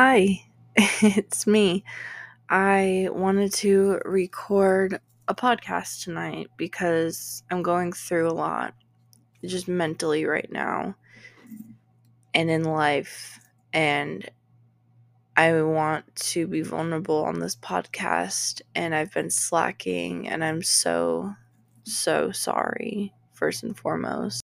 Hi, it's me. I wanted to record a podcast tonight because I'm going through a lot just mentally right now and in life. And I want to be vulnerable on this podcast. And I've been slacking, and I'm so, so sorry, first and foremost.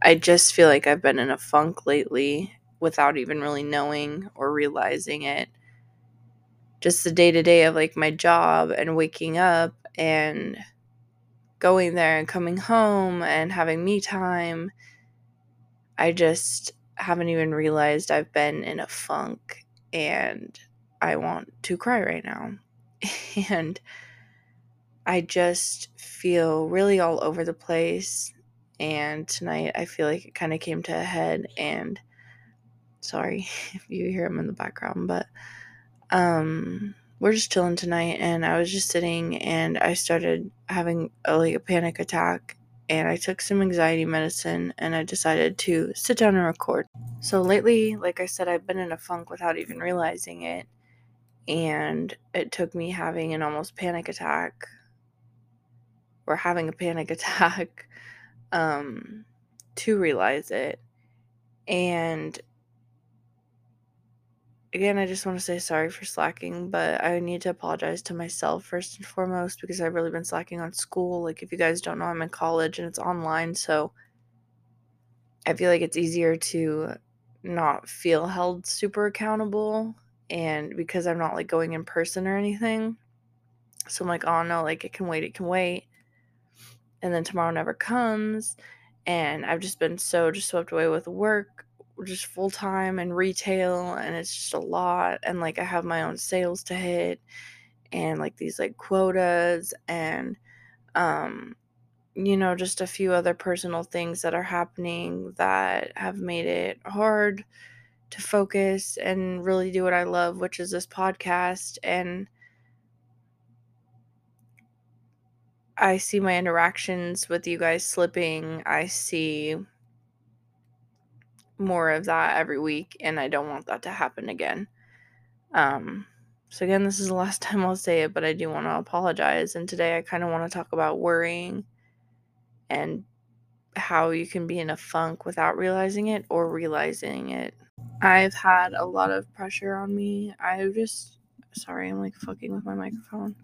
I just feel like I've been in a funk lately without even really knowing or realizing it. Just the day to day of like my job and waking up and going there and coming home and having me time. I just haven't even realized I've been in a funk and I want to cry right now. and I just feel really all over the place. And tonight I feel like it kind of came to a head and Sorry if you hear him in the background, but um we're just chilling tonight and I was just sitting and I started having a, like a panic attack and I took some anxiety medicine and I decided to sit down and record. So lately, like I said, I've been in a funk without even realizing it. And it took me having an almost panic attack or having a panic attack um, to realize it. And again, I just want to say sorry for slacking, but I need to apologize to myself first and foremost because I've really been slacking on school. Like, if you guys don't know, I'm in college and it's online, so I feel like it's easier to not feel held super accountable. And because I'm not like going in person or anything, so I'm like, oh no, like it can wait, it can wait. And then tomorrow never comes. And I've just been so just swept away with work just full time in retail and it's just a lot and like I have my own sales to hit and like these like quotas and um you know just a few other personal things that are happening that have made it hard to focus and really do what I love which is this podcast and I see my interactions with you guys slipping. I see more of that every week and I don't want that to happen again. Um so again, this is the last time I'll say it, but I do want to apologize and today I kind of want to talk about worrying and how you can be in a funk without realizing it or realizing it. I've had a lot of pressure on me. I've just sorry, I'm like fucking with my microphone.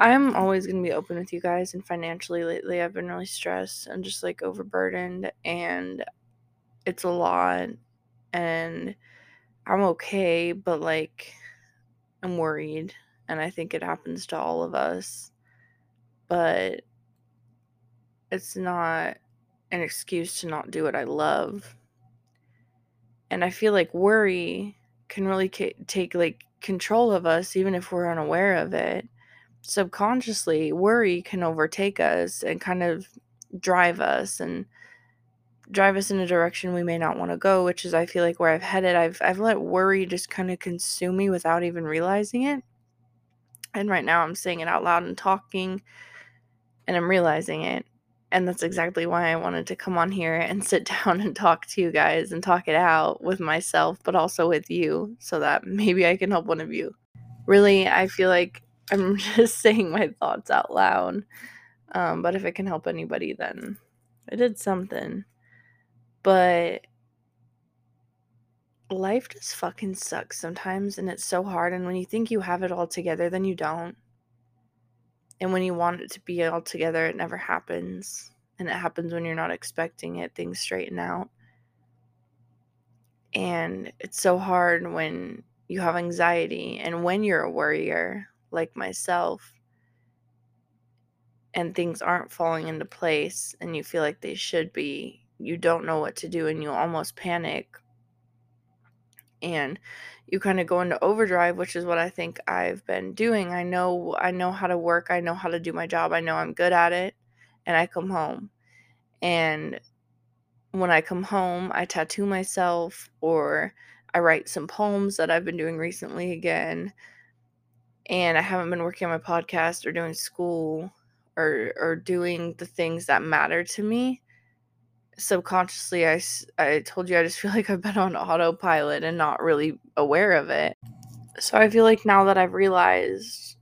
I'm always going to be open with you guys and financially lately I've been really stressed and just like overburdened and it's a lot and I'm okay, but like I'm worried and I think it happens to all of us. But it's not an excuse to not do what I love. And I feel like worry can really ca- take like control of us even if we're unaware of it. Subconsciously, worry can overtake us and kind of drive us and drive us in a direction we may not want to go, which is I feel like where I've headed. I've I've let worry just kind of consume me without even realizing it. And right now I'm saying it out loud and talking and I'm realizing it. And that's exactly why I wanted to come on here and sit down and talk to you guys and talk it out with myself, but also with you so that maybe I can help one of you. Really, I feel like I'm just saying my thoughts out loud. Um, but if it can help anybody, then I did something. But life just fucking sucks sometimes and it's so hard and when you think you have it all together then you don't. And when you want it to be all together it never happens. And it happens when you're not expecting it, things straighten out. And it's so hard when you have anxiety and when you're a worrier like myself and things aren't falling into place and you feel like they should be you don't know what to do and you almost panic. And you kind of go into overdrive which is what i think i've been doing. I know i know how to work i know how to do my job i know i'm good at it and i come home. And when i come home i tattoo myself or i write some poems that i've been doing recently again. And i haven't been working on my podcast or doing school or or doing the things that matter to me subconsciously I, I told you I just feel like I've been on autopilot and not really aware of it. So I feel like now that I've realized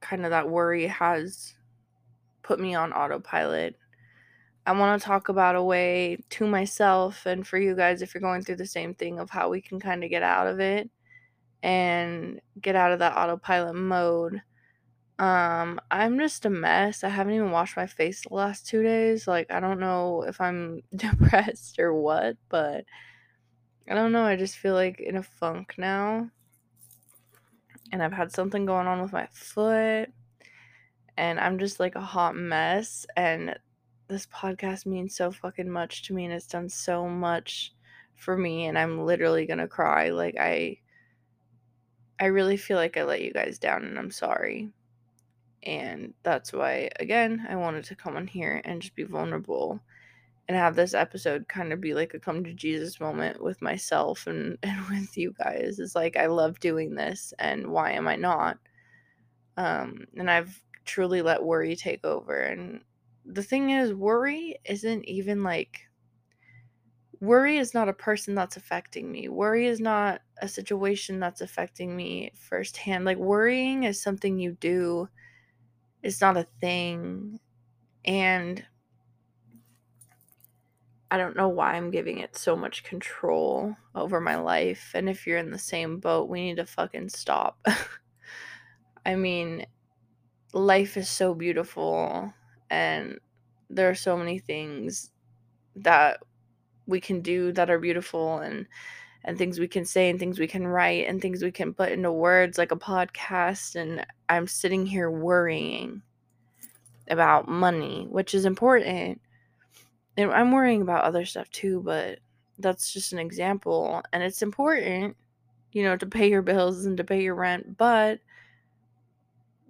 kind of that worry has put me on autopilot, I want to talk about a way to myself and for you guys if you're going through the same thing of how we can kind of get out of it and get out of that autopilot mode um, I'm just a mess. I haven't even washed my face the last two days. Like, I don't know if I'm depressed or what, but I don't know. I just feel like in a funk now. And I've had something going on with my foot. And I'm just like a hot mess. And this podcast means so fucking much to me. And it's done so much for me. And I'm literally gonna cry. Like, I. I really feel like I let you guys down, and I'm sorry. And that's why, again, I wanted to come on here and just be vulnerable and have this episode kind of be like a come to Jesus moment with myself and, and with you guys. It's like, I love doing this, and why am I not? Um, and I've truly let worry take over. And the thing is, worry isn't even like, worry is not a person that's affecting me. Worry is not a situation that's affecting me firsthand. Like, worrying is something you do it's not a thing. And I don't know why I'm giving it so much control over my life. And if you're in the same boat, we need to fucking stop. I mean, life is so beautiful and there are so many things that we can do that are beautiful and and things we can say and things we can write and things we can put into words like a podcast and I'm sitting here worrying about money, which is important. And I'm worrying about other stuff too, but that's just an example and it's important, you know, to pay your bills and to pay your rent, but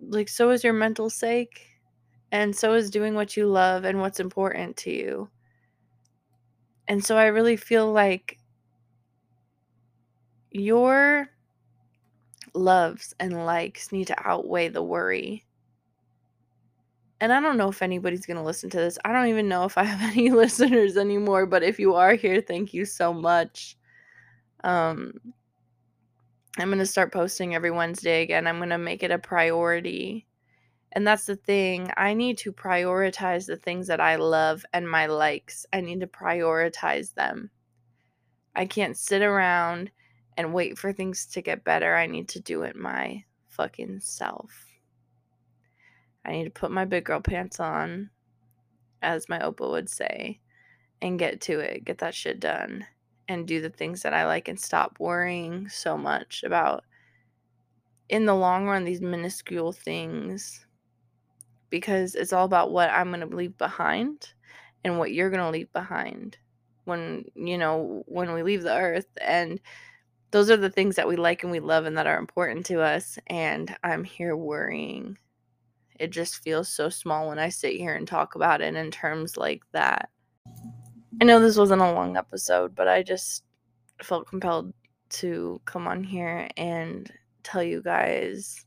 like so is your mental sake and so is doing what you love and what's important to you. And so I really feel like your loves and likes need to outweigh the worry. And I don't know if anybody's going to listen to this. I don't even know if I have any listeners anymore, but if you are here, thank you so much. Um I'm going to start posting every Wednesday again. I'm going to make it a priority. And that's the thing. I need to prioritize the things that I love and my likes. I need to prioritize them. I can't sit around and wait for things to get better. I need to do it my fucking self. I need to put my big girl pants on, as my Opa would say, and get to it, get that shit done, and do the things that I like and stop worrying so much about, in the long run, these minuscule things. Because it's all about what I'm going to leave behind and what you're going to leave behind when, you know, when we leave the earth. And those are the things that we like and we love and that are important to us. And I'm here worrying. It just feels so small when I sit here and talk about it in terms like that. I know this wasn't a long episode, but I just felt compelled to come on here and tell you guys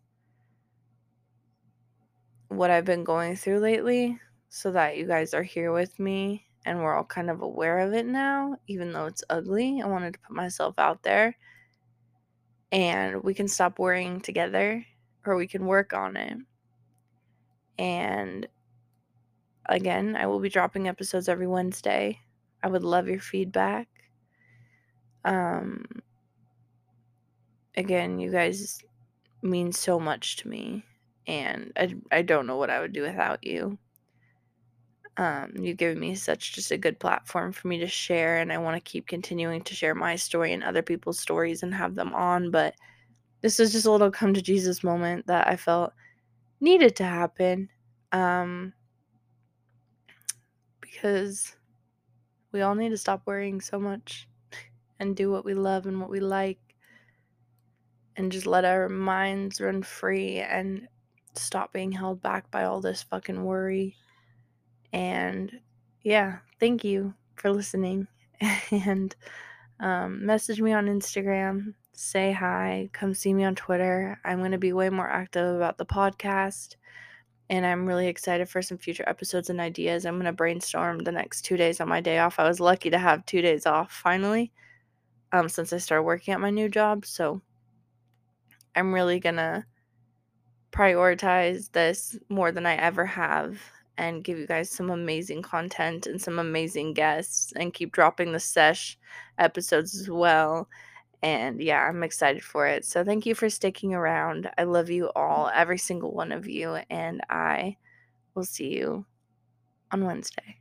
what I've been going through lately so that you guys are here with me and we're all kind of aware of it now, even though it's ugly. I wanted to put myself out there and we can stop worrying together or we can work on it. And again, I will be dropping episodes every Wednesday. I would love your feedback. Um again, you guys mean so much to me and I I don't know what I would do without you. Um, you've given me such just a good platform for me to share, and I want to keep continuing to share my story and other people's stories and have them on. But this is just a little come to Jesus moment that I felt needed to happen. Um, because we all need to stop worrying so much and do what we love and what we like and just let our minds run free and stop being held back by all this fucking worry. And yeah, thank you for listening. and um, message me on Instagram, say hi, come see me on Twitter. I'm going to be way more active about the podcast. and I'm really excited for some future episodes and ideas. I'm going to brainstorm the next two days on my day off. I was lucky to have two days off finally um, since I started working at my new job. So I'm really going to prioritize this more than I ever have and give you guys some amazing content and some amazing guests and keep dropping the sesh episodes as well. And yeah, I'm excited for it. So thank you for sticking around. I love you all, every single one of you, and I will see you on Wednesday.